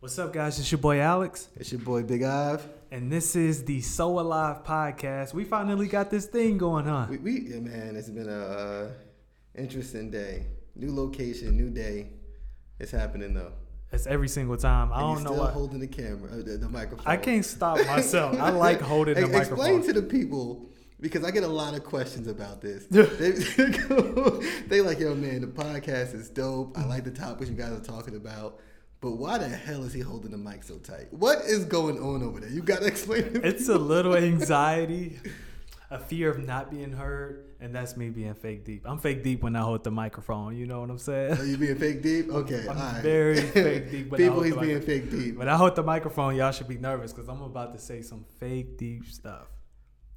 What's up, guys? It's your boy Alex, It's your boy Big Ive. and this is the So Alive podcast. We finally got this thing going on. We, we yeah, man, it's been a uh, interesting day. New location, new day. It's happening though. It's every single time. I And don't know still what. holding the camera, uh, the, the microphone. I can't stop myself. I like holding the Ex- Explain microphone. to the people because I get a lot of questions about this. they, they like, yo, man, the podcast is dope. I like the topics you guys are talking about. But why the hell is he holding the mic so tight? What is going on over there? You gotta explain. To It's a little anxiety, a fear of not being heard, and that's me being fake deep. I'm fake deep when I hold the microphone. You know what I'm Are saying? Oh, you being fake deep? Okay, I'm all right. very fake deep when I People, he's being fake deep. When I hold the microphone, y'all should be nervous because I'm about to say some fake deep stuff.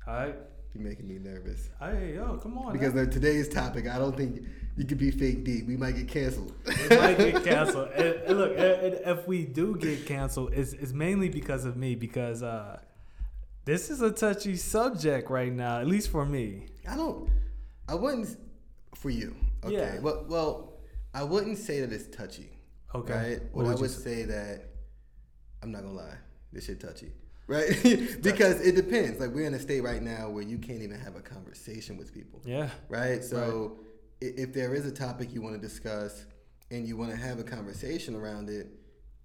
All right. You're making me nervous. Hey, yo, come on. Because today's topic, I don't think you could be fake deep. We might get canceled. it might get canceled. And, and look, and- if we do get canceled, it's, it's mainly because of me because uh, this is a touchy subject right now, at least for me. I don't. I wouldn't. For you, okay. Yeah. Well, well, I wouldn't say that it's touchy. Okay. Right. What What, I would say? say that I'm not gonna lie. This shit touchy. Right. because it depends. Like we're in a state right now where you can't even have a conversation with people. Yeah. right? So i if there is a topic you want to discuss and you want to have a conversation around it,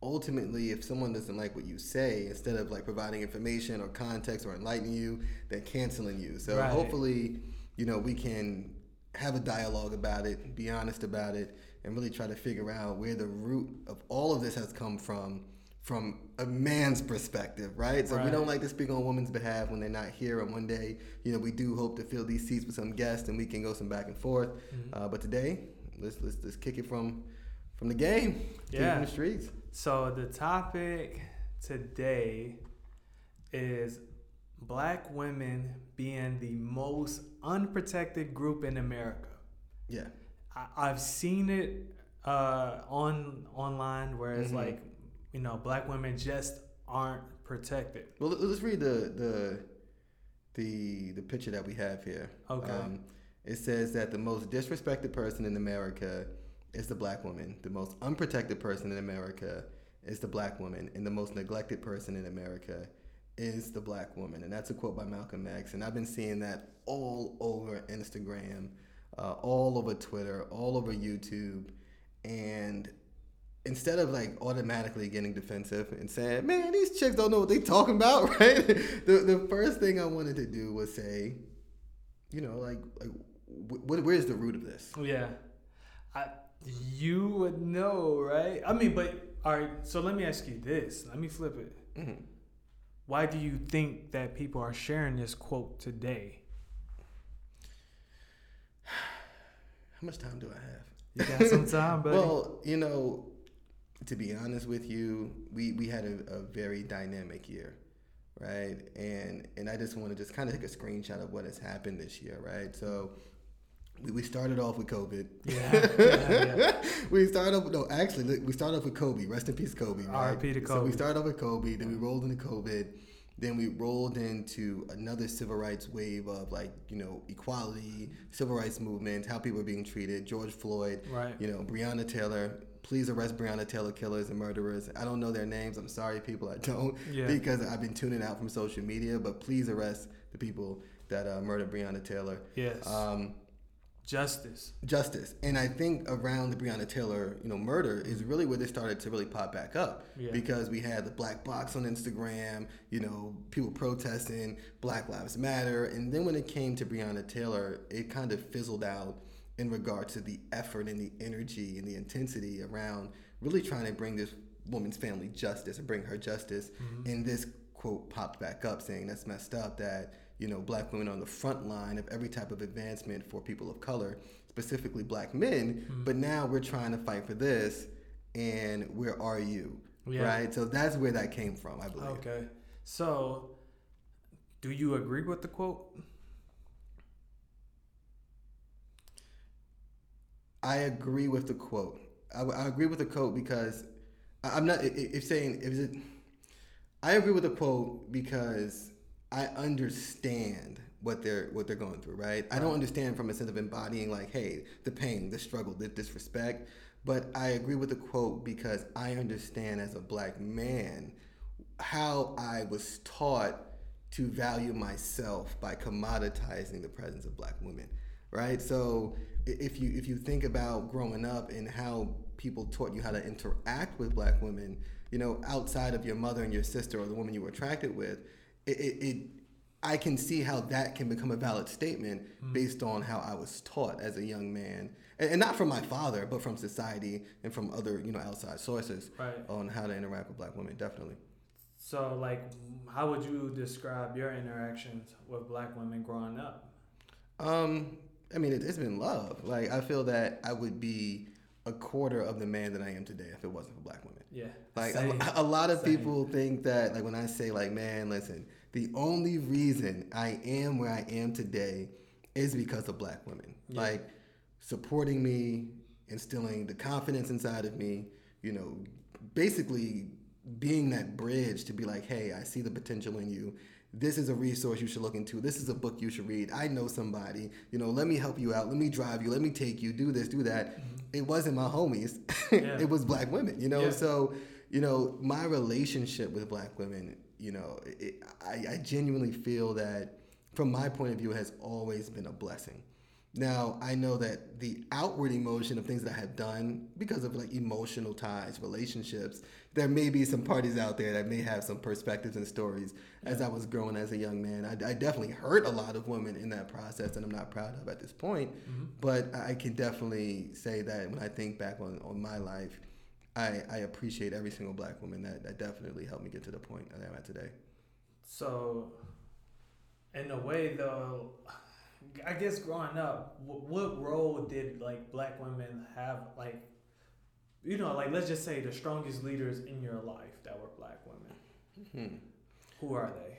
ultimately, if someone doesn't like what you say, instead of like providing information or context or enlightening you, they're canceling you. So Right. hopefully, you know, we can have a dialogue about it, be honest about it, and really try to figure out where the root of all of this has come from. From a man's perspective, right? So we don't like to speak on a woman's behalf when they're not here. And one day, you know, we do hope to fill these seats with some guests, and we can go some back and forth. Mm-hmm. Uh, but today, let's let's just kick it from from the game, Yeah. from the streets. So the topic today is black women being the most unprotected group in America. Yeah, I, I've seen it uh, on online where it's Mhm. like, you know, black women just aren't protected. well, let- let's read the the the the picture that we have here. Okay. Um, it says that the most disrespected person in America is the black woman. The most unprotected person in America is the black woman, and the most neglected person in America is the black woman. And that's a quote by Malcolm X. And I've been seeing that all over Instagram, uh, all over Twitter, all over YouTube, and instead of like automatically getting defensive and saying, "Man, these chicks don't know what they talking about," right? the the first thing I wanted to do was say, you know, like like wh- where's the root of this? Yeah. I, you would know, right? I mean, but all right. So let me ask you this. Let me flip it. Mhm. Why do you think that people are sharing this quote today? How much time do I have? You got some time, buddy. Well, you know, to be honest with you, we we had a, a very dynamic year, right? And and I just want to just kind of take a screenshot of what has happened this year, right? So. We, we started off with COVID. Yeah, yeah, yeah. we started off no, actually look, we started off with Kobe. Rest in peace, Kobe. Right? R.I.P. to Kobe. So we started off with Kobe, then we rolled into COVID, then we rolled into another civil rights wave of like you know equality, civil rights movement, how people are being treated. George Floyd, Right. You know Breonna Taylor. Please arrest Breonna Taylor killers and murderers. I don't know their names. I'm sorry, people. I don't Yeah. because I've been tuning out from social media. But please arrest the people that uh, murdered Breonna Taylor. yes. Um, Justice. justice. And I think around the Breonna Taylor, you know, murder is really where this started to really pop back up. Yeah. Because we had the black box on Instagram, you know, people protesting Black Lives Matter. And then when it came to Breonna Taylor, it kind of fizzled out in regard to the effort and the energy and the intensity around really trying to bring this woman's family justice and bring her justice. Mm-hmm. And this quote popped back up saying that's messed up that you know black women are on the front line of every type of advancement for people of color specifically black men mm-hmm. but now we're trying to fight for this and where are you Yeah. right so that's where that came from i believe Okay. So, do you agree with the quote? I agree with the quote. I, I agree with the quote because I, I'm not. If saying if it, I agree with the quote because I understand what they're what they're going through. Right. I don't understand from a sense of embodying like, hey, the pain, the struggle, the disrespect. But I agree with the quote because I understand as a black man how I was taught to value myself by commoditizing the presence of black women, right? So if you if you think about growing up and how people taught you how to interact with black women, you know, outside of your mother and your sister or the woman you were attracted with, it, it, it I can see how that can become a valid statement mm. based on how I was taught as a young man, and, and, not from my father, but from society and from other you know outside sources right. on how to interact with black women. Definitely. So, like, how would you describe your interactions with black women growing up? Um, I mean, it, has been love. Like, I feel that I would be a quarter of the man that I am today if it wasn't for black women. Yeah. Like, a, a, lot of Same. people think that, like, when I say, like, man, listen, the only reason I am where I am today is because of black women. Yeah. Like, supporting me, instilling the confidence inside of me, you know, basically being that bridge to be like, hey, I see the potential in you. This is a resource you should look into. This is a book you should read. I know somebody. You know, let me help you out. Let me drive you. Let me take you. Do this, do that. Mm-hmm. It wasn't my homies. Yeah. it was black women. You know, yeah. so you know my relationship with black women. You know, it, I, I genuinely feel that from my point of view has always been a blessing. Now, I know that the outward emotion of things that I have done because of like emotional ties, relationships, there may be some parties out there that may have some perspectives and stories. As I was growing as a young man, I, I definitely hurt a lot of women in that process, and I'm not proud of at this point. Mm-hmm. But I can definitely say that when I think back on, on my life, I, I appreciate every single black woman that, that definitely helped me get to the point that I'm at today. So, in a way, though, I guess growing up, what role did like black women have? Like, you know, like let's just say the strongest leaders in your life that were black women. Hmm. Who are they?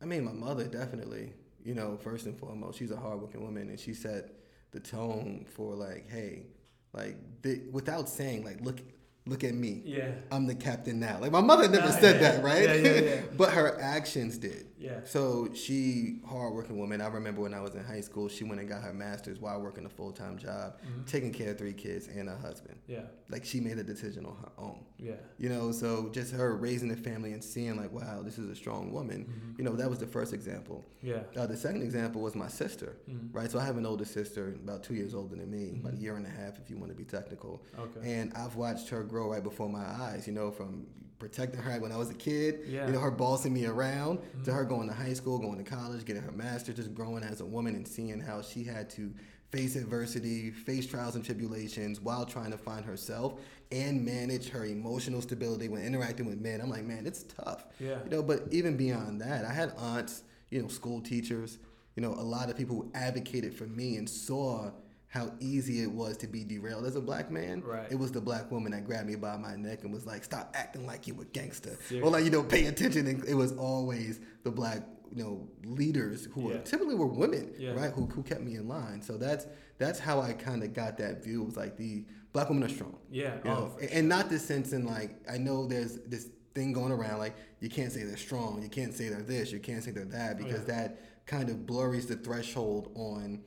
I mean, my mother definitely. You know, first and foremost, she's a hardworking woman, and she set the tone for like, hey, like the, without saying like, look, look at me. Yeah. I'm the captain now. Like my mother never said yeah. that, right? Yeah, yeah, yeah. but her actions did. Yeah. So she, hardworking woman. I remember when I was in high school, she went and got her master's while working a full time job, mm-hmm. taking care of three kids and a husband. Yeah. Like she made a decision on her own. Yeah. You know, so just her raising the family and seeing like, wow, this is a strong woman. Mm-hmm. You know, that was the first example. Yeah. Uh, the second example was my sister. Mm-hmm. Right. So I have an older sister, about two years older than me, about a mm-hmm. year and a half if you want to be technical. Okay. And I've watched her grow right before my eyes. You know, from protecting her when I was a kid. Yeah. You know, her bossing me around mm-hmm. to her going to high school, going to college, getting her master's, just growing as a woman and seeing how she had to face adversity, face trials and tribulations while trying to find herself and manage her emotional stability when interacting with men. I'm like, man, it's tough. Yeah. You know, but even beyond that, I had aunts, you know, school teachers, you know, a lot of people who advocated for me and saw how easy it was to be derailed as a black man. Right. It was the black woman that grabbed me by my neck and was like, "Stop acting like you a gangster," Seriously. or like you know, pay attention. And it was always the black you know leaders who yeah. were typically were women, yeah. right? Who who kept me in line. So that's that's how I kind of got that view. It was like the black women are strong. Yeah. You oh, know? oh, and, not this sense in like I know there's this thing going around like you can't say they're strong, you can't say they're this, you can't say they're that oh, because oh, yeah. that kind of blurs the threshold on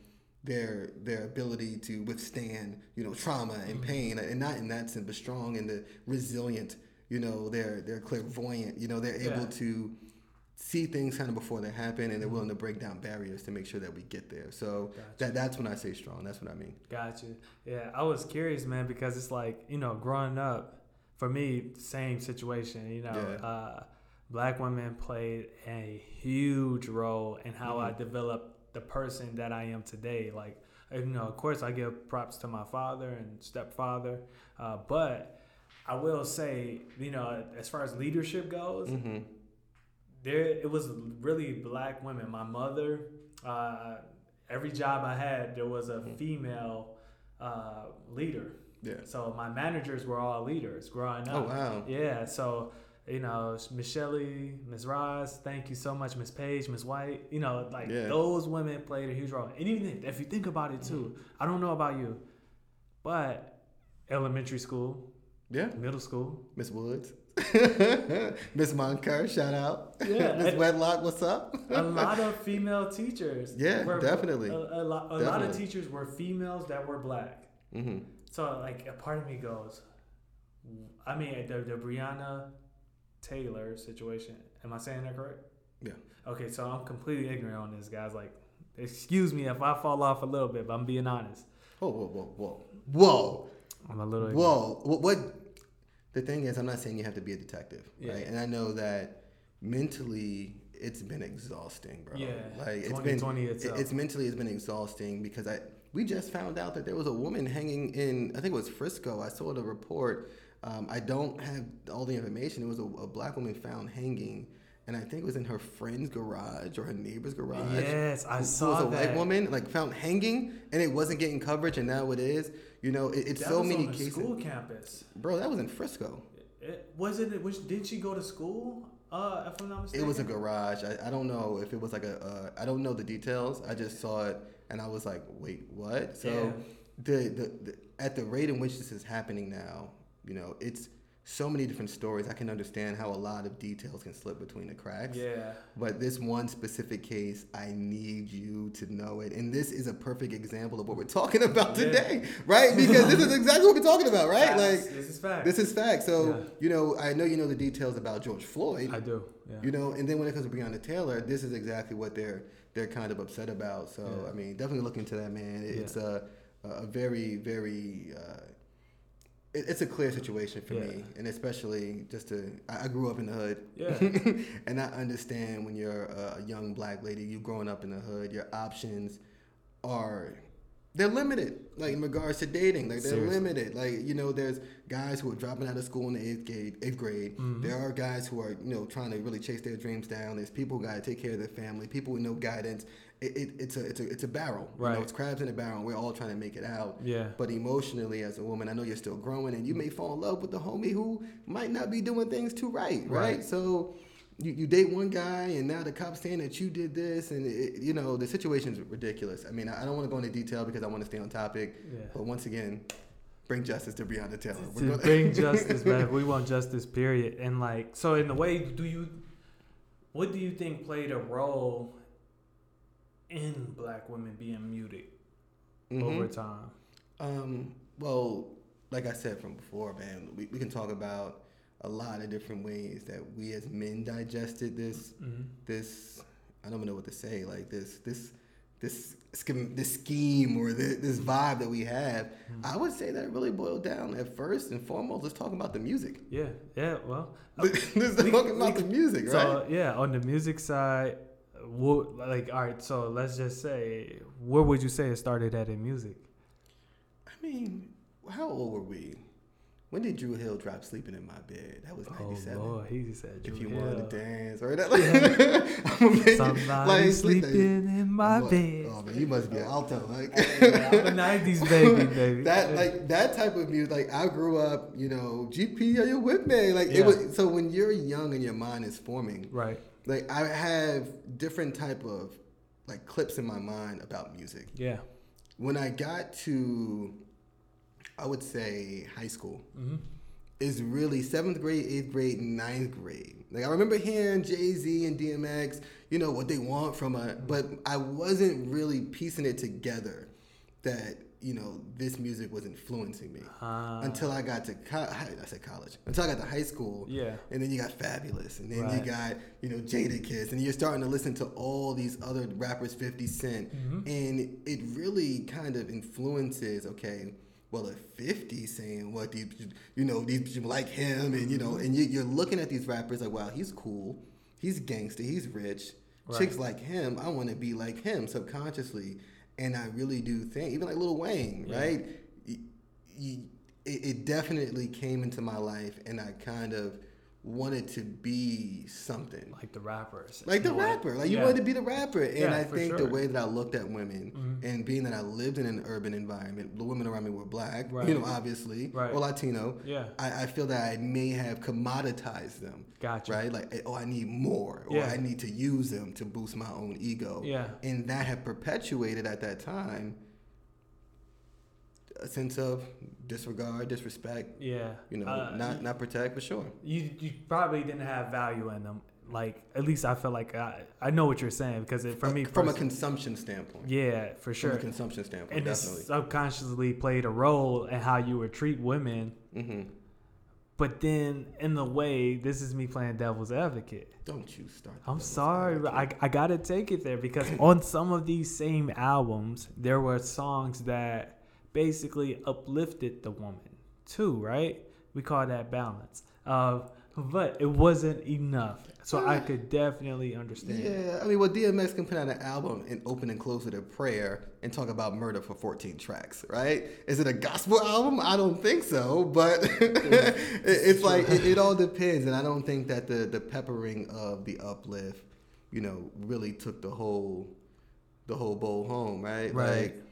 their their ability to withstand you know trauma and mm-hmm. pain and not in that sense but strong and the resilient you know they're they're clairvoyant you know they're able to see things kind of before they happen and they're willing to break down barriers to make sure that we get there so gotcha. that that's when i say strong that's what i mean gotcha yeah i was curious man because it's like you know growing up for me same situation you know yeah. uh, black women played a huge role in how mm-hmm. i developed the person that I am today. Like, you know, of course, I give props to my father and stepfather, uh, but I will say, you know, as far as leadership goes, mm-hmm. there it was really black women. My mother, uh, every job I had, there was a mm-hmm. female uh, leader. Yeah. So my managers were all leaders growing up. Oh wow. Yeah. So you know, Michelle, Miss Ross, thank you so much, Miss Page, Miss White. You know, like yeah. those women played a huge role. And even if you think about it too, I don't know about you, but elementary school, yeah, middle school, Miss Woods. Miss Moncur, shout out. Yeah. Miss Wedlock, what's up? a lot of female teachers. Yeah, were, definitely. A, a, lot, a definitely. lot of teachers were females that were black. Mm-hmm. So like a part of me goes, I mean the the Breonna Taylor situation. Am I saying that correct? Yeah. Okay, so I'm completely ignorant on this, guys. Like, excuse me if I fall off a little bit, but I'm being honest. Whoa, whoa, whoa, whoa, whoa! I'm a little. Ignorant. Whoa! What, what? The thing is, I'm not saying you have to be a detective, yeah. right? And I know that mentally it's been exhausting, bro. Yeah. Like it's been it's, it's mentally it's been exhausting because I we just found out that there was a woman hanging in I think it was Frisco. I saw the report. Um, I don't have all the information. It was a, a, black woman found hanging, and I think it was in her friend's garage or her neighbor's garage. Yes, I who, saw who was a that. white woman like found hanging, and it wasn't getting coverage, and now it is. You know, it, it's that so was many on cases. School campus, bro. That was in Frisco. It, wasn't it? Which didn't she go to school? Uh, if I'm not mistaken. It was a garage. I, I don't know if it was like a. Uh, I don't know the details. I just saw it and I was like, wait, what? So yeah. the, the, the at the rate in which this is happening now, you know, it's so many different stories. I can understand how a lot of details can slip between the cracks. Yeah. But this one specific case, I need you to know it. And this is a perfect example of what we're talking about yeah. today, right? Because this is exactly what we're talking about, right? Facts. Like this is fact. This is fact. So, yeah. you know, I know you know the details about George Floyd. I do. Yeah. You know, and then when it comes to Breonna Taylor, this is exactly what they're they're kind of upset about. So. I mean, definitely look into that, man. It's a a very very uh, it, it's a clear situation for yeah. me, and especially just to I, I grew up in the hood, yeah, and I understand when you're a, young black lady, you growing up in the hood, your options are they're limited like in regards to dating like they're Seriously. limited like you know there's guys who are dropping out of school in the eighth grade eighth grade mm-hmm. there are guys who are you know trying to really chase their dreams down there's people who got to take care of their family people with no guidance it, it, it's a it's a it's a barrel. Right. You know, it's crabs in a barrel. we're all trying to make it out. Yeah. But emotionally, as a woman, I know you're still growing, and you may fall in love with the homie who might not be doing things too right. Right. right? So. You, you date one guy and now the cops saying that you did this and it, you know the situation's ridiculous. I mean I, I don't want to go into detail because I want to stay on topic. Yeah. But once again, bring justice to Breonna Taylor. To bring justice, man. We want justice, period. And like, so in a way, do you, what do you think played a role in black women being muted mm-hmm. over time? Um, well, like I said from before, man, we, we can talk about a lot of different ways that we as men digested this mm-hmm. this I don't even know what to say like this this this this scheme or this, this vibe that we have. Mm-hmm. I would say that it really boiled down at first and foremost. Let's talk about the music. Yeah, yeah. Well, let's talk about the music, right? So yeah, on the music side, what like all right so let's just say where would you say it started at in music i mean how old were we when did Dru Hill drop "Sleeping in My Bed"? That was '97. Oh Lord, he said Drew if you Hill. to dance, or that. Yeah. Somebody like, sleeping in my bed. Oh man, you must be an alto, like. I'm a '90s baby, baby. that like that type of music. Like I grew up, you know, GP, are you with me? Like yeah. it was. So when you're young and your mind is forming, right? like I have different type of like clips in my mind about music. Yeah. When I got to, I would say high school, mm-hmm. is really seventh grade, eighth grade, ninth grade. Like I remember hearing Jay Z and DMX, you know what they want from a, mm-hmm. but I wasn't really piecing it together that you know, this music was influencing me uh, until I got to co- I said college until I got to high school. Yeah, and then you got Fabolous, and then right. you got you know Jadakiss, and you're starting to listen to all these other rappers, Fifty Cent, mm-hmm. and it really kind of influences. Okay, well, if 50 saying what these you know these people like him, and you know, mm-hmm. and you, are looking at these rappers like, wow, he's cool, he's gangster, he's rich. Right. Chicks like him, I want to be like him subconsciously and I really do think, even like Lil Wayne, yeah. right? it, it definitely came into my life, and I kind of wanted to be something like the rappers, like the rapper. Like, you wanted to be the rapper, and yeah, I think sure. the way that I looked at women, mm-hmm. and being that I lived in an urban environment, the women around me were black, right. you know, obviously, right. or Latino. Yeah, I, I, feel that I may have commoditized them. Gotcha. Right, like oh, I need more, or yeah. I need to use them to boost my own ego. Yeah, and that had perpetuated at that time a sense of disregard, disrespect. Yeah. You know, uh, not not protect, but sure. You you probably didn't have value in them like at least I feel like I, I know what you're saying because it, for Uh, me from a consumption standpoint. yeah for sure From a consumption standpoint, and it definitely. subconsciously played a role in how you would treat women Mm-hmm. but then in the way this is me playing devil's advocate Don't you start. I'm sorry, but I. I gotta take it there because on some of these same albums, there were songs that basically uplifted the woman too, right? We call that balance. Uh, but it wasn't enough. So I could definitely understand. Yeah, I mean, well, DMX can put out an album and open and close with a prayer and talk about murder for 14 tracks, right? Is it a gospel album? I don't think so, but it, it's like it, it all depends, and I don't think that the the peppering of the uplift, you know, really took the whole the whole bowl home, right? Right. Like,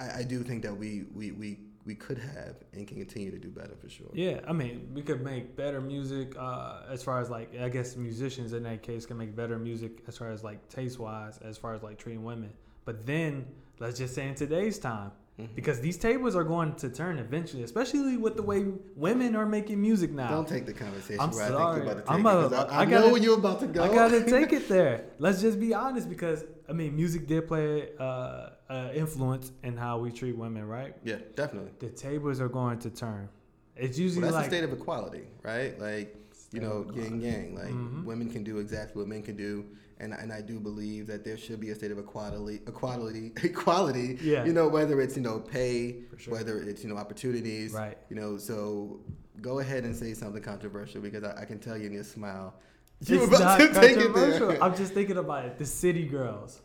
I, I do think that we we we we could have and can continue to do better for sure. Yeah, I mean, we could make better music uh, as far as like, I guess musicians in that case can make better music as far as like taste wise, as far as like treating women. But then, let's just say in today's time, Mhm. because these tables are going to turn eventually, especially with the way women are making music now. Don't take the conversation I'm where I sorry. think you're about to take I'm about- 'cause I, I I, gotta- know where you're about to go. I gotta take it there. Let's just be honest, because I mean, music did play uh, uh, influence in how we treat women, right? Yeah, definitely. The tables are going to turn. It's Well, usually that's like the state of equality, right? Like, you know, yin yang. Like, Mhm. women can do exactly what men can do, and and I do believe that there should be a state of equality, equality, equality. Yeah. You know, whether it's you know pay, sure. whether it's you know opportunities. Right. You know, so go ahead and say something controversial because I, I can tell you in your smile. It's You about not to take it there. I'm just thinking about it. The City Girls.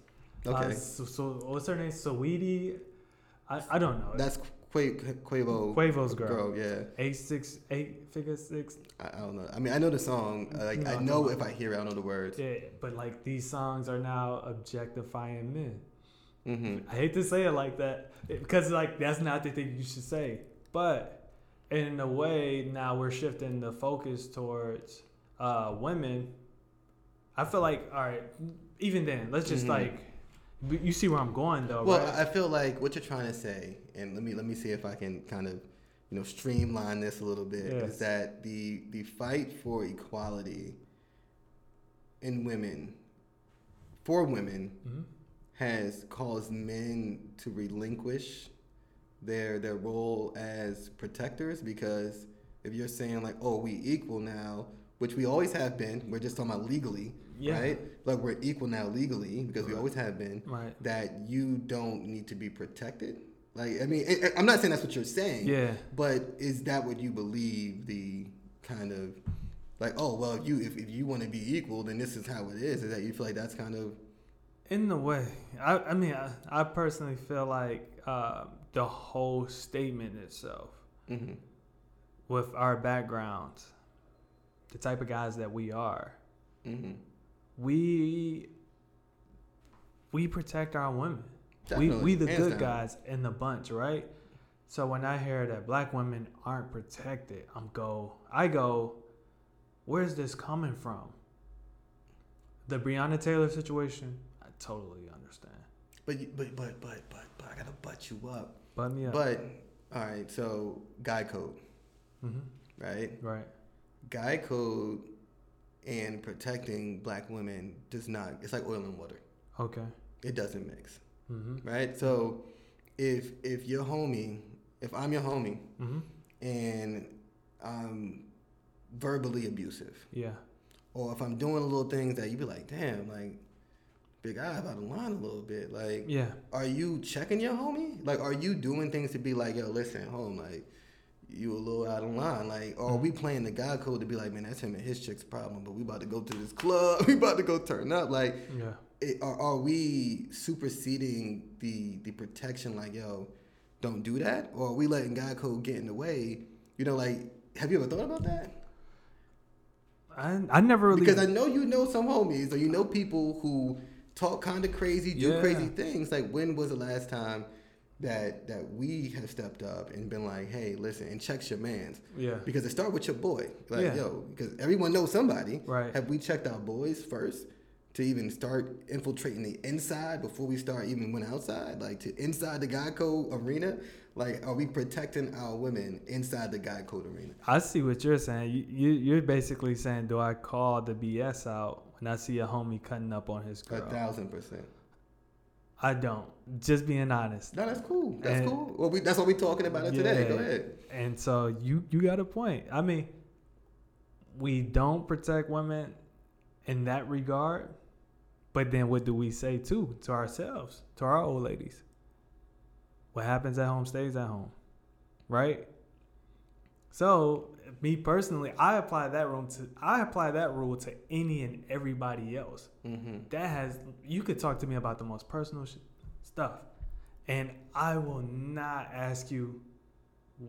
Okay. Uh, so, so what's her name? Saweetie. I, I don't know. That's Quavo. Quavo. Quavo's girl. yeah. Eight six eight figure six. I, I don't know. I mean, I know the song. uh, Like, know I know talking if I hear it, I know the words. Yeah, but like these songs are now objectifying men. Mm-hmm. I hate to say it like that because like that's not the thing you should say. But in a way, now we're shifting the focus towards uh, women. I feel like all right. Even then, let's just Mhm. like you see where I'm going though, Well, right? I feel like what you're trying to say, and let me let me see if I can kind of, you know, streamline this a little bit. Yes. Is that the the fight for equality in women, for women, Mhm. has caused men to relinquish their their role as protectors because if you're saying like, oh, we equal now, which we always have been, we're just talking about legally, Yeah. right? Like we're equal now legally because we always have been Right. that you don't need to be protected. Like, I mean, I- I'm not saying that's what you're saying, Yeah. but is that what you believe? The kind of like, oh, well, if you if, if you want to be equal, then this is how it is. Is that you feel like that's kind of In the way, I, I mean, I, I personally feel like uh, the whole statement itself, hmm with our backgrounds, the type of guys that we are, hmm we we protect our women. Definitely, We we the hands good down. guys in the bunch, right? So when I hear that black women aren't protected, I'm go I go, where's this coming from? The Breonna Taylor situation, I totally understand. But you- but but but but but I gotta butt you up. But me up. But all right, so guy code, hmm right? Right. Guy code and protecting black women does not. It's like oil and water. Okay. It doesn't mix. hmm right? So if if your homie, if I'm your homie hmm and I'm verbally abusive, Yeah. or if I'm doing little things that you be like, damn, like Big Ive out of line a little bit, like Yeah. are you checking your homie? Like are you doing things to be like, yo, listen, home, like you a little out of line, like, or are we playing the guy code to be like, man, that's him and his chick's problem, but we about to go to this club, we about to go turn up, like Yeah. it, are, are we superseding the the protection? Like yo don't do that? Or are we letting god code get in the way? You know like have you ever thought about that? I I never really because i know you know some homies or you know people who talk kind of crazy do Yeah. crazy things. Like when was the last time that that we have stepped up and been like hey listen and checks your mans yeah. because it start with your boy like Yeah. yo because everyone knows somebody Right. have we checked our boys first to even start infiltrating the inside before we start even went outside, like to inside the Geico arena. Like, are we protecting our women inside the Code arena? I see what you're saying. You, you you're basically saying, do I call the BS out when I see a homie cutting up on his girl? A thousand percent. I don't. Just being honest. No, that's cool. That's and, cool. Well, we, that's what we're talking about yeah, today. Go ahead. And so you you got a point. I mean, we don't protect women in that regard, but then what do we say too to ourselves, to our old ladies? What happens at home stays at home, right? So me personally, I apply that rule to I apply that rule to any and everybody else. Mm-hmm. That has you could talk to me about the most personal sh- stuff, and I will not ask you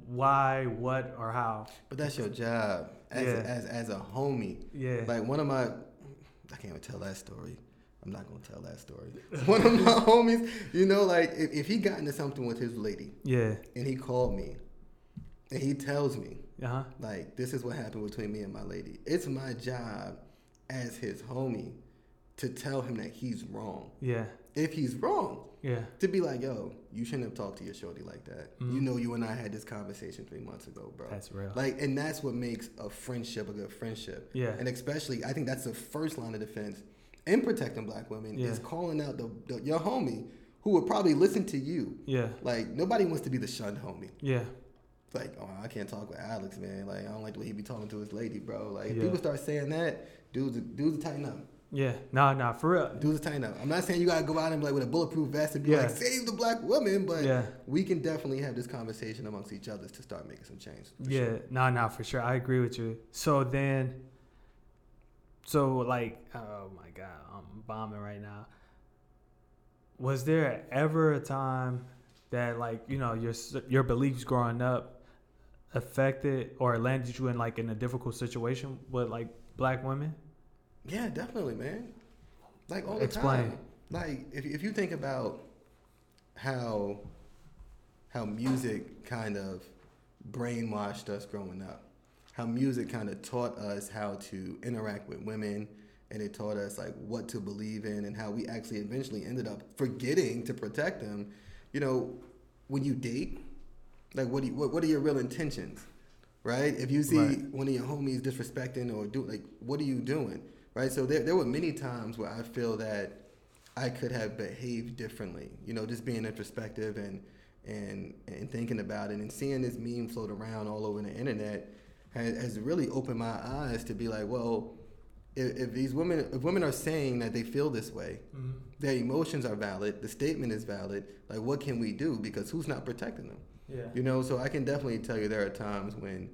why, what, or how. But that's your job as yeah. as as a homie. Yeah. Like one of my, I can't even tell that story. I'm not gonna tell that story. one of my homies, you know, like if, if he got into something with his lady, yeah, and he called me, and he tells me, uh-huh. like this is what happened between me and my lady. It's my job as his homie to tell him that he's wrong. Yeah. If he's wrong. Yeah. To be like, yo, you shouldn't have talked to your shorty like that. Mm-hmm. You know, you and I had this conversation three months ago, bro. That's real. Like, and that's what makes a friendship a good friendship. Yeah. And especially, I think that's the first line of defense in protecting black women yeah. is calling out the, the, your homie who would probably listen to you. Yeah. Like nobody wants to be the shunned homie. Yeah. Like, oh, I can't talk with Alex, man. Like, I don't like the way he be talking to his lady, bro. Like, if people start saying that, dudes, dudes tighten up. Yeah, nah, nah, for real. Dudes tighten up. I'm not saying you gotta go out and like with a bulletproof vest and be yeah. like save the black woman, but yeah. we can definitely have this conversation amongst each other to start making some change. Yeah, sure. nah, nah, for sure. I agree with you. So then, so like, oh my god, I'm bombing right now. Was there ever a time that like you know your your beliefs growing up affected or landed you in like in a difficult situation with like black women? Yeah, definitely, man. Like all the Explain. time. Like if if you think about how how music kind of brainwashed us growing up, how music kind of taught us how to interact with women, and it taught us like what to believe in, and how we actually eventually ended up forgetting to protect them. You know, when you date, like what you, what, what are your real intentions, right? If you see right. one of your homies disrespecting or do like, what are you doing? right? So there, there were many times where I feel that I could have behaved differently, you know, just being introspective and and and thinking about it and seeing this meme float around all over the internet has, has really opened my eyes to be like, well, if, if, these women if women are saying that they feel this way, mm-hmm. their emotions are valid, the statement is valid, like what can we do? Because who's not protecting them? Yeah. You know, so I can definitely tell you there are times when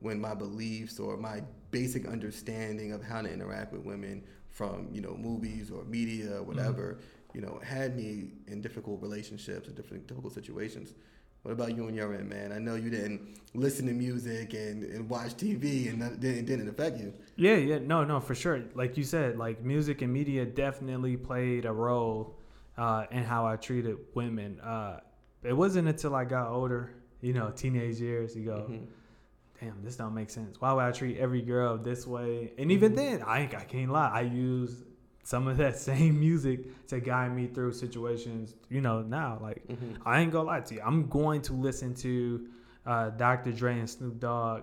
when my beliefs or my basic understanding of how to interact with women from you know movies or media or whatever mm-hmm. you know had me in difficult relationships or different difficult situations. What about you on your end man? I know you didn't listen to music and, and watch tv and that didn't, didn't affect you. Yeah yeah. No no for sure. Like you said like music and media definitely played a role uh, in how i treated women. Uh, it wasn't until i got older you know teenage years you go mm-hmm damn, this don't make sense. Why would I treat every girl this way? And even mm-hmm. then, I I can't lie. I use some of that same music to guide me through situations. You know, now like mm-hmm. I ain't gonna lie to you. I'm going to listen to uh, Dr. Dre and Snoop Dogg.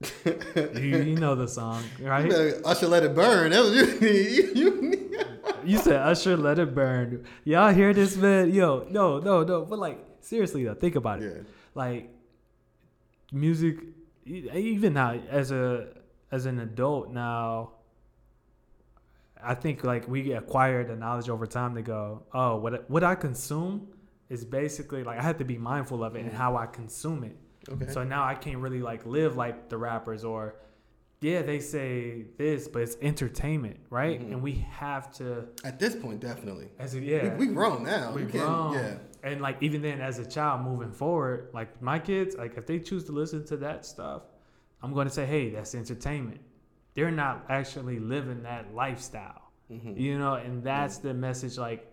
you, you, know the song, right? You should let it burn. That was you. you, you said Usher let it burn. Y'all hear this, man? Yo, no, no, no. But like seriously though, think about it. Yeah. Like music even now as a as an adult now I think like we acquire the knowledge over time to go, oh, what what I consume is basically like I have to be mindful of it and mm-hmm. how I consume it. Okay. So now I can't really like live like the rappers or yeah, they say this, but it's entertainment, right? Mm-hmm. And we have to at this point definitely. As a, yeah, we, we grown now. We grown. Yeah, and like even then as a child moving forward like my kids like if they choose to listen to that stuff i'm going to say hey that's entertainment they're not actually living that lifestyle mm-hmm. you know and that's mm-hmm. the message like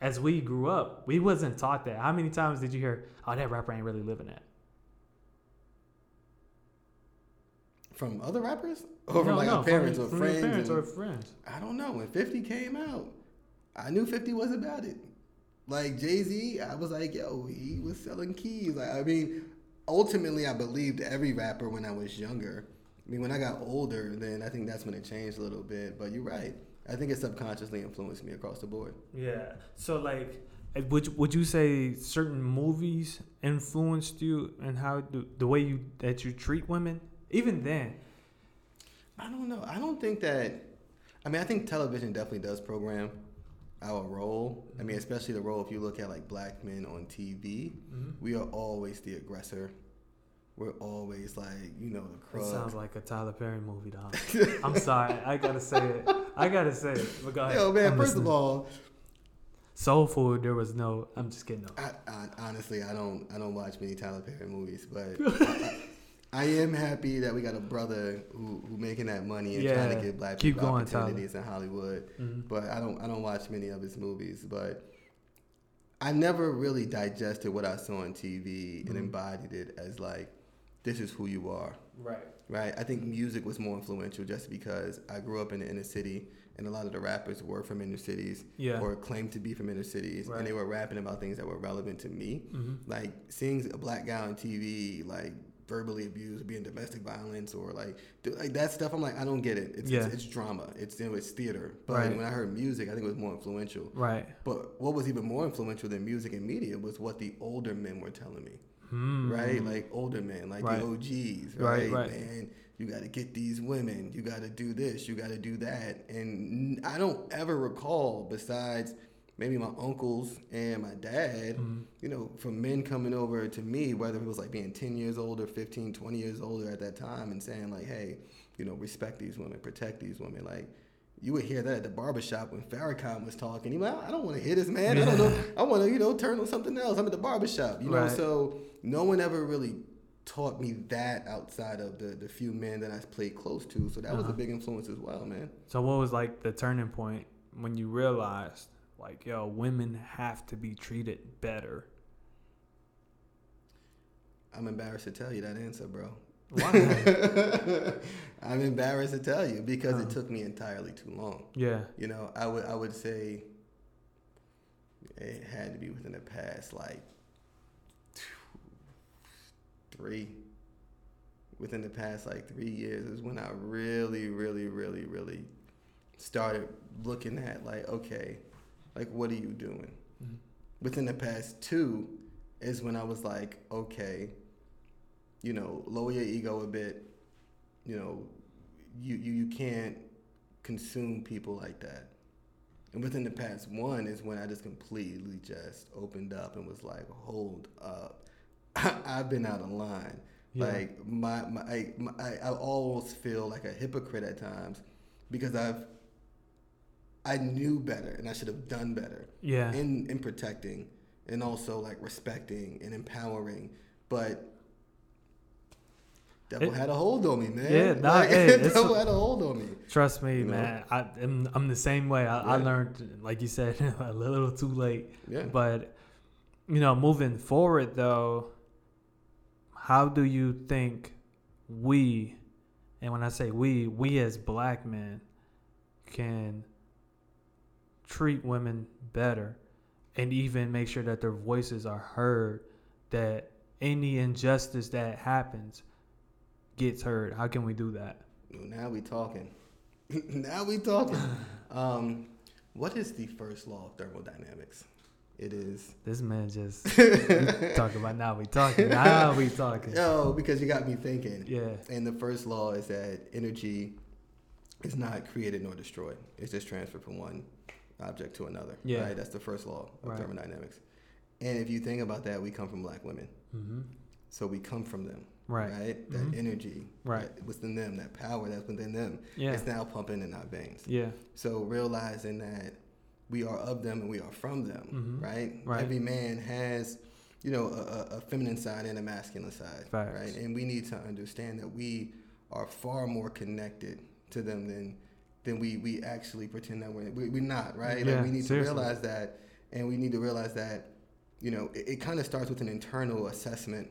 as we grew up we wasn't taught that how many times did you hear oh that rapper ain't really living that From other rappers, or from no, like no, our parents from, or from friends? parents and, or friends. I don't know. When Fifty came out, I knew Fifty was about it. Like Jay Z, I was like, yo, he was selling keys. Like, I mean, ultimately, I believed every rapper when I was younger. I mean, when I got older, then I think that's when it changed a little bit. But you're right. I think it subconsciously influenced me across the board. Yeah. So like, eh, would would you say certain movies influenced you and how the, the way you that you treat women? Even then, I don't know. I don't think that. I mean, I think television definitely does program our role. I mean, especially the role if you look at like black men on TV, mm-hmm. we are always the aggressor we're always like, you know, the crux. It sounds like a Tyler Perry movie, dog. I'm sorry, I gotta say it. I gotta say it. But go ahead. Yo, man. I'm first listening. of all, Soul Food. There was no. I'm just kidding. No. I, I, honestly, I don't. I don't watch many Tyler Perry movies, but I, I, am happy that we got a brother who, who making that money and yeah, trying to get black people going, opportunities Tyler. in Hollywood. Mm-hmm. But I don't. I don't watch many of his movies, but. I never really digested what I saw on TV mm-hmm. and embodied it as like this is who you are. Right. Right. I think music was more influential just because I grew up in the inner city and a lot of the rappers were from inner cities yeah. or claimed to be from inner cities right. and they were rapping about things that were relevant to me. Mm-hmm. Like seeing a black guy on TV like verbally abused, being domestic violence, or like like that stuff. I'm like, I don't get it. It's yeah. it's, it's, drama. It's you know, it's theater. But right. when I heard music, I think it was more influential. Right. But what was even more influential than music and media was what the older men were telling me. Mm. Right? Like older men, like right. the OGs, right? right, right. Man, you got to get these women. You got to do this. You got to do that. And I don't ever recall, besides maybe my uncles and my dad, mm. you know, from men coming over to me, whether it was like being 10 years older, 15, 20 years older at that time, and saying, like, hey, you know, respect these women, protect these women. Like, you would hear that at the barbershop when Farrakhan was talking. He like, I don't want to hear this man. I don't know. I want to, you know, turn on something else. I'm at the barbershop, you know. Right. So no one ever really taught me that outside of the the few men that I played close to. So that uh-huh. was a uh-huh. big influence as well, man. So what was like the turning point when you realized like, yo, women have to be treated better? I'm embarrassed to tell you that answer, bro. Why? I'm embarrassed to tell you because it uh-huh. took me entirely too long. Yeah. You know, I would I would say it had to be within the past like two, three. Within the past like three years is when I really, really, really, really started looking at like, okay, like what are you doing? Mm-hmm. Within the past two is when I was like, okay, you know, lower your ego a bit. You know, you you, you can't consume people like that. And within the past one is when I just completely just opened up and was like, hold up, I've been out of line. Yeah. Like my, my, I, my I, I almost feel like a hypocrite at times because I've I knew better and I should have done better. Yeah. In in protecting and also like respecting and empowering, but Devil it, had a hold on me, man. Yeah, nah, like, hey, devil had a hold on me. Trust me, you man. I, am I'm the same way. I, yeah. I, learned, like you said, a little too late. Yeah. But you know, moving forward though, how do you think we, and when I say we, we as black men, can treat women better, and even make sure that their voices are heard, that any injustice that happens gets heard? How can we do that? Now we talking. now we talking. um, what is the first law of thermodynamics? It is. This man just talking about now we talking. Now we talking. No, because you got me thinking. Yeah. And the first law is that energy is not created nor destroyed. It's just transferred from one object to another. Yeah. Right. That's the first law of right. thermodynamics. And if you think about that, we come from black women. Mm-hmm. So we come from them right? Right, that mm-hmm. energy, right, within them, that power that's within them, yeah, it's now pumping in our veins. Yeah. So realizing that we are of them and we are from them, mm-hmm. right? Right. Every man has, you know, a, a feminine side and a masculine side, Facts. right? And we need to understand that we are far more connected to them than than we we actually pretend that we're we, are not, right? Yeah, like we need seriously. to realize that, and we need to realize that, you know, it, it kind of starts with an internal assessment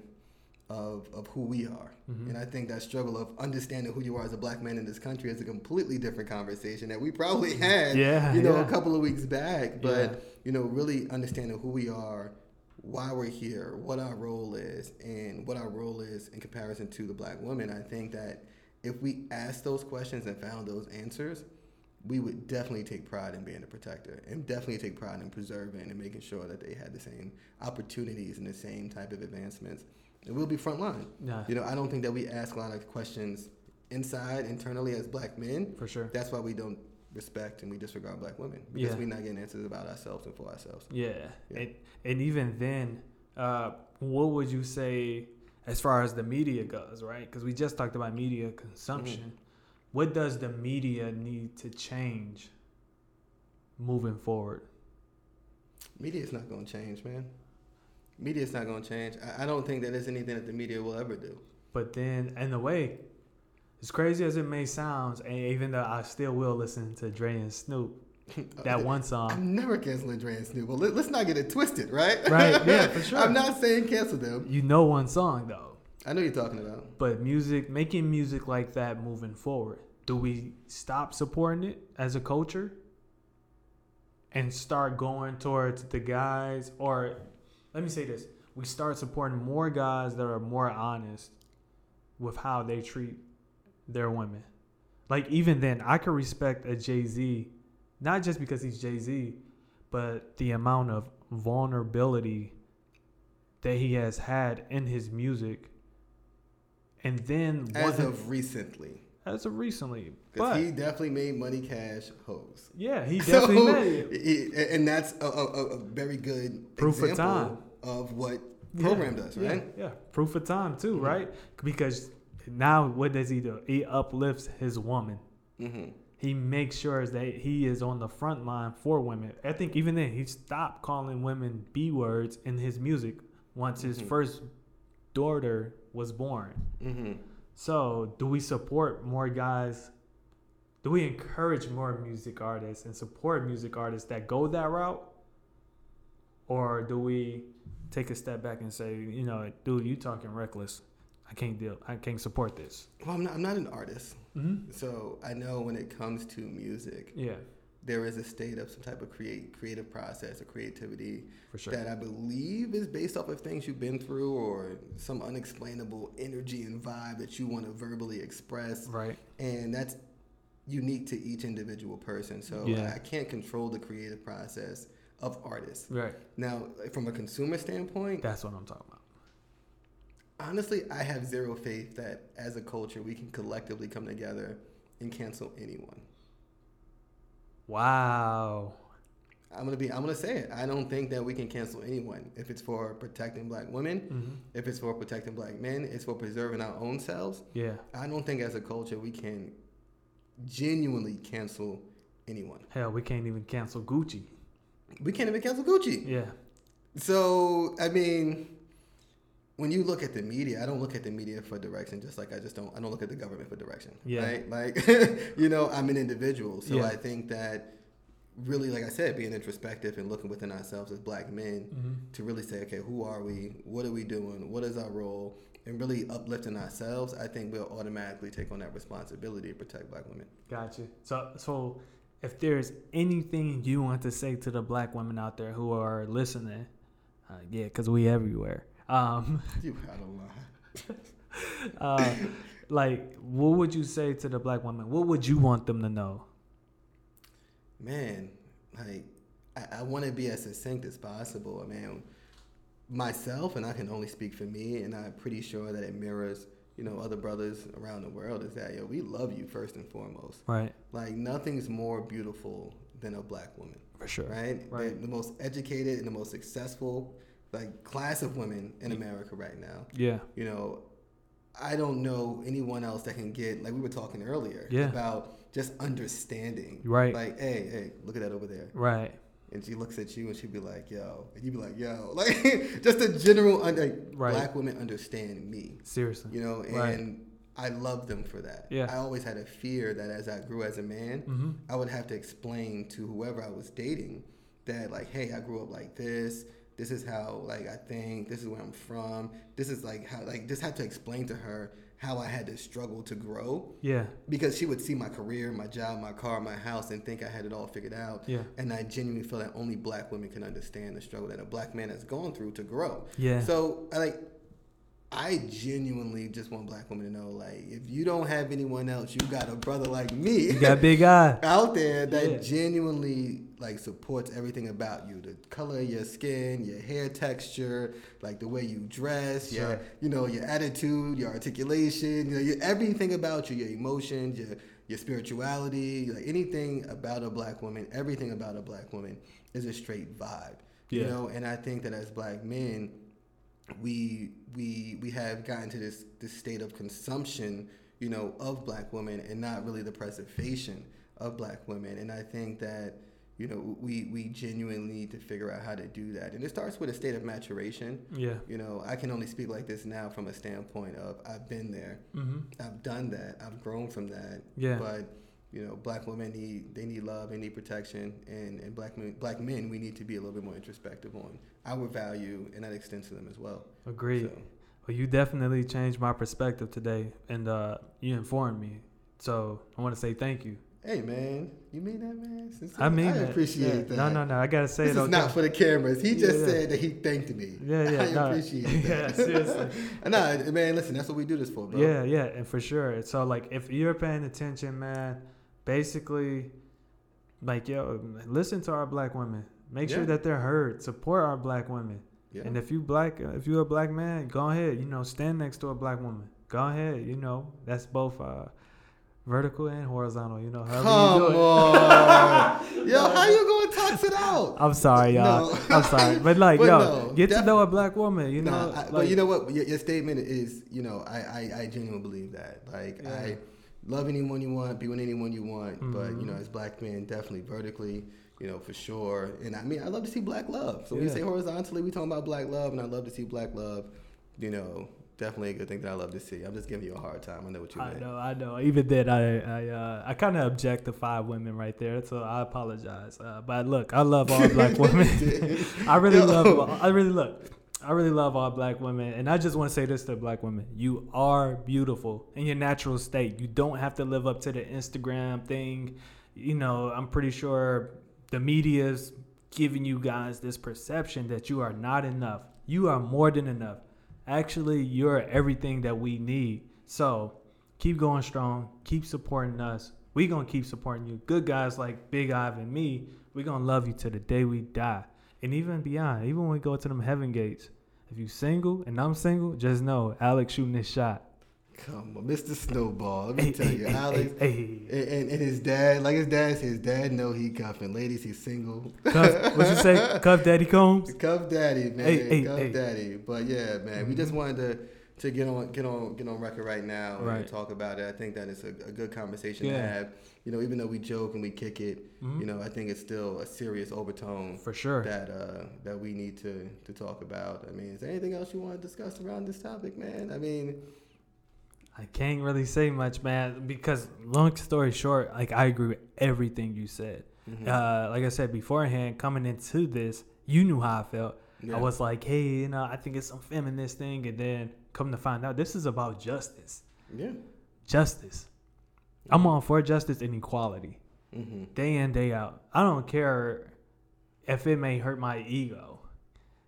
of, of who we are. Mm-hmm. And I think that struggle of understanding who you are as a black man in this country is a completely different conversation that we probably mm-hmm. had, yeah, you know, yeah. a couple of weeks back. But, you know, really understanding who we are, why we're here, what our role is, and what our role is in comparison to the black woman. I think that if we asked those questions and found those answers, we would definitely take pride in being a protector and definitely take pride in preserving and making sure that they had the same opportunities and the same type of advancements And we'll be frontline. Yeah. You know, I don't think that we ask a lot of questions inside, internally as black men. For sure. That's why we don't respect and we disregard black women because yeah. we're not getting answers about ourselves and for ourselves. Yeah. yeah. And, and even then, uh, what would you say as far as the media goes, right? Because we just talked about media consumption. Mm-hmm. What does the media need to change moving forward? Media is not going to change, man media is not going to change. I, I don't think that there's anything that the media will ever do. But then, in a way, as crazy as it may sound, and even though I still will listen to Dre and Snoop, that one song. I'm never canceling Dre and Snoop. Well, let, us not get it twisted, right? Right. Yeah, for sure. I'm not saying cancel them. You know one song though. I know you're talking about. But music, making music like that moving forward, do we stop supporting it as a culture and start going towards the guys, or let me say this: we start supporting more guys that are more honest with how they treat their women. Like even then, I could respect a Jay Z, not just because he's Jay Z, but the amount of vulnerability that he has had in his music. And then as of recently, as of recently, because he definitely made money cash hoes. Yeah, he definitely so, made it, and that's a, a, a very good proof of time of what program yeah, does, right? Yeah, yeah, proof of time too, mm-hmm. right? Because now what does he do? He uplifts his woman. Mm-hmm. He makes sure that he is on the front line for women. I think even then he stopped calling women b words in his music once his mm-hmm. first daughter was born. Mm-hmm. So, do we support more guys? Do we encourage more music artists and support music artists that go that route? Or do we take a step back and say, you know, dude, you talking reckless. I can't deal. I can't support this. Well, I'm not. I'm not an artist, mm-hmm. so I know when it comes to music, yeah, there is a state of some type of create creative process or creativity For sure. that I believe is based off of things you've been through or some unexplainable energy and vibe that you want to verbally express. Right. And that's unique to each individual person. So yeah. I can't control the creative process of artists. Right. Now, from a consumer standpoint, that's what I'm talking about. Honestly, I have zero faith that as a culture we can collectively come together and cancel anyone. Wow. I'm gonna be. I'm gonna say it. I don't think that we can cancel anyone. If it's for protecting black women, mm-hmm. if it's for protecting black men, it's for preserving our own selves. Yeah. I don't think as a culture we can genuinely cancel anyone. Hell, we can't even cancel Gucci we can't even cancel Gucci. Yeah. So I mean, when you look at the media, I don't look at the media for direction. Just like I just don't, I don't look at the government for direction. Yeah. Right. Like, you know, I'm an individual, so yeah. I think that really, like I said, being introspective and looking within ourselves as black men mm-hmm. to really say, okay, who are we? What are we doing? What is our role? And really uplifting ourselves, I think we'll automatically take on that responsibility to protect black women. Gotcha. So, so if there's anything you want to say to the black women out there who are listening, uh, yeah, because we everywhere. Um, you had a lot. uh, like, what would you say to the black woman? What would you want them to know? Man, like, I, I want to be as succinct as possible. I mean, myself, and I can only speak for me, and I'm pretty sure that it mirrors you know, other brothers around the world is that, yo, we love you first and foremost. Right. Like, nothing's more beautiful than a black woman. For sure. Right? right. The, the most educated and the most successful, like, class of women in America right now. Yeah. You know, I don't know anyone else that can get, like we were talking earlier, yeah. about just understanding. Right. Like, hey, hey, look at that over there. Right and she looks at you and she'd be like, "Yo," and you'd be like, "Yo," like just a general like right. black women understand me seriously, you know, and right. I love them for that. Yeah, I always had a fear that as I grew as a man, mm-hmm. I would have to explain to whoever I was dating that like, hey, I grew up like this. This is how like I think. This is where I'm from. This is like how like just had to explain to her how I had to struggle to grow. Yeah. Because she would see my career, my job, my car, my house, and think I had it all figured out. Yeah. And I genuinely feel that only black women can understand the struggle that a black man has gone through to grow. Yeah. So I like I genuinely just want black women to know, like, if you don't have anyone else, you got a brother like me. You got Big Ive out there that Yeah. genuinely like supports everything about you the color of your skin your hair texture like the way you dress your you know your attitude your articulation you know, your, everything about you your emotions your your spirituality like anything about a black woman everything about a black woman is a straight vibe you know and i think that as black men we we we have gotten to this this state of consumption, you know, of black women and not really the preservation of black women. And I think that you know we we genuinely need to figure out how to do that. And it starts with a state of maturation. yeah You know, I can only speak like this now from a standpoint of I've been there, mm-hmm. I've done that, I've grown from that. Yeah. But you know, black women need they need love, they need protection, and and black men black men we need to be a little bit more introspective on our value, and that extends to them as well. agreed So, well you definitely changed my perspective today and uh you informed me so i want to say thank you hey man, you mean that, man? i mean I that. appreciate Yeah. that. no no no i gotta say This it is okay. not for the cameras. He just Yeah, yeah. said that he thanked me. Yeah, yeah, I no. appreciate that. Yeah, seriously. no, man, listen, that's what we do this for, bro. Yeah, yeah, and for sure. So like, if you're paying attention, man, basically, like yo, listen to our black women. Make sure that they're heard. Support our black women. Yeah. And if you black, if you're a black man, go ahead. You know, stand next to a black woman. Go ahead. You know, that's both uh, vertical and horizontal. You know, however Come you do it. on. Yo, how you gonna toss it out? I'm sorry, y'all. No. I'm sorry, but like, But yo, no, get to know a black woman. You know, Nah, I, like, but you know what? Your, your statement is, you know, I, I, I genuinely believe that. Like, Yeah. I love anyone you want, be with anyone you want, but you know, Mhm. as black men, definitely vertically, you know, for sure. And I mean, I love to see black love. So when we say horizontally, we talking about black love, and I love to see black love. You know, definitely a good thing that I love to see. I'm just giving you a hard time. I know what you I meant. know, I know. Even then, I I uh, I kind of objectify women right there, so I apologize. Uh, but look, I love all black women. I really Yo. love. I really look. I really love all black women, and I just want to say this to black women: you are beautiful in your natural state. You don't have to live up to the Instagram thing. You know, I'm pretty sure the media's giving you guys this perception that you are not enough. You are more than enough. Actually, you're everything that we need. So keep going strong. Keep supporting us. We gonna keep supporting you. Good guys like Big Ivan and me, we gonna love you to the day we die. And even beyond, even when we go to them heaven gates. If you single and I'm single, just know Alex shooting this shot. Come on, Mr. Snowball. Let me Hey, tell hey, you, hey, Alex. And, and, his dad, like his dad says, his dad know he cuffing. Ladies, he's single. Cuff, what you say? Cuff Daddy Combs? Cuff Daddy, man. Cuff. Daddy. But yeah, man, we just wanted to to get on get on get on record right now and talk about it. I think that it's a, a good conversation to have. You know, even though we joke and we kick it, Mhm. you know, I think it's still a serious overtone For sure. that uh that we need to to talk about. I mean, is there anything else you want to discuss around this topic, man? I mean, I can't really say much, man, because long story short, like I agree with everything you said. mhm. Uh, like I said beforehand, coming into this, you knew how I felt. Yeah. I was like, hey, you know, I think it's some feminist thing, and then come to find out, this is about justice. yeah. Justice. I'm all for justice and equality, hmm day in day out. I don't care if it may hurt my ego.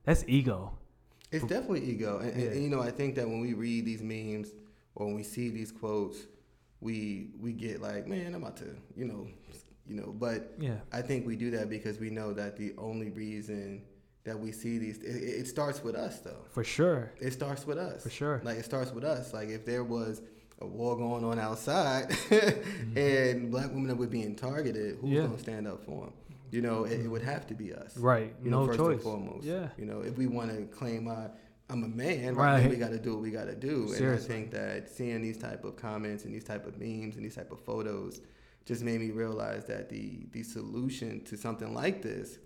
That's ego. It's definitely ego, and, and- Yeah. and, you know I think that when we read these memes or when we see these quotes, we we get like, man, I'm about to, you know, you know. But Yeah. I think we do that because we know that the only reason that we see these, it, it starts with us though. For sure. It starts with us. For sure. Like it starts with us. Like if there was a war going on outside and black women were being targeted, who's Mm-hmm. Yeah. gonna stand up for them? You know, it, it would have to be us Right. you know, no first choice. and foremost. Yeah. You know, if we want to claim I'm a man, right? Right. we got to do what we got to do. Seriously. And I think that seeing these type of comments and these type of memes and these type of photos just made me realize that the the solution to something like this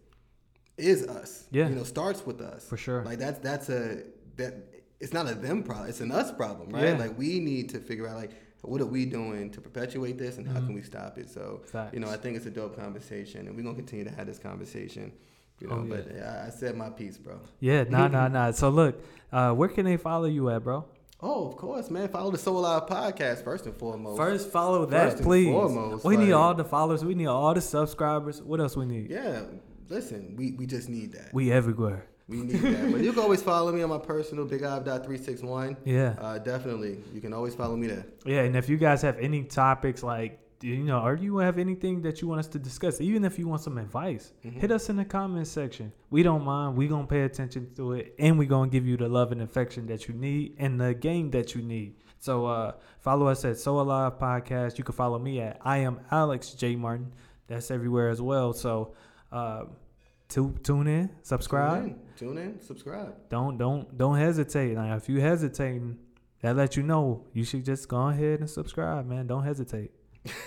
is us. Yeah. You know, starts with us. For sure. Like that's that's a that it's not a them problem. It's an us problem, right? Yeah. Like we need to figure out like what are we doing to perpetuate this and how Mhm. can we stop it? So Facts. you know, I think it's a dope conversation, and we're gonna continue to have this conversation. You know, oh, yeah. but I, I said my piece, bro. Yeah, nah, nah, nah. So look, uh, where can they follow you at, bro? Oh, of course, man. Follow the So Alive podcast first and foremost. First, follow that, first please. Foremost, we like, need all the followers. We need all the subscribers. What else we need? Yeah, listen, we, we just need that. We everywhere. We need that. but you can always follow me on my personal Big three six one. Yeah. Uh, definitely. You can always follow me there. Yeah, and if you guys have any topics like you know, or you have anything that you want us to discuss, even if you want some advice, mm-hmm. hit us in the comment section. We don't mind. We gonna pay attention to it, and we gonna give you the love and affection that you need and the game that you need. So uh, follow us at So Alive Podcast. You can follow me at I am Alex J Martin. That's everywhere as well. So uh, to, tune in, subscribe. Tune in, tune in, subscribe. Don't don't don't hesitate. Now, if you hesitating, that let you know you should just go ahead and subscribe, man. Don't hesitate.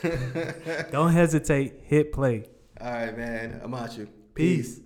Don't hesitate. Hit play. All right, man. I'm out you. Peace. Peace.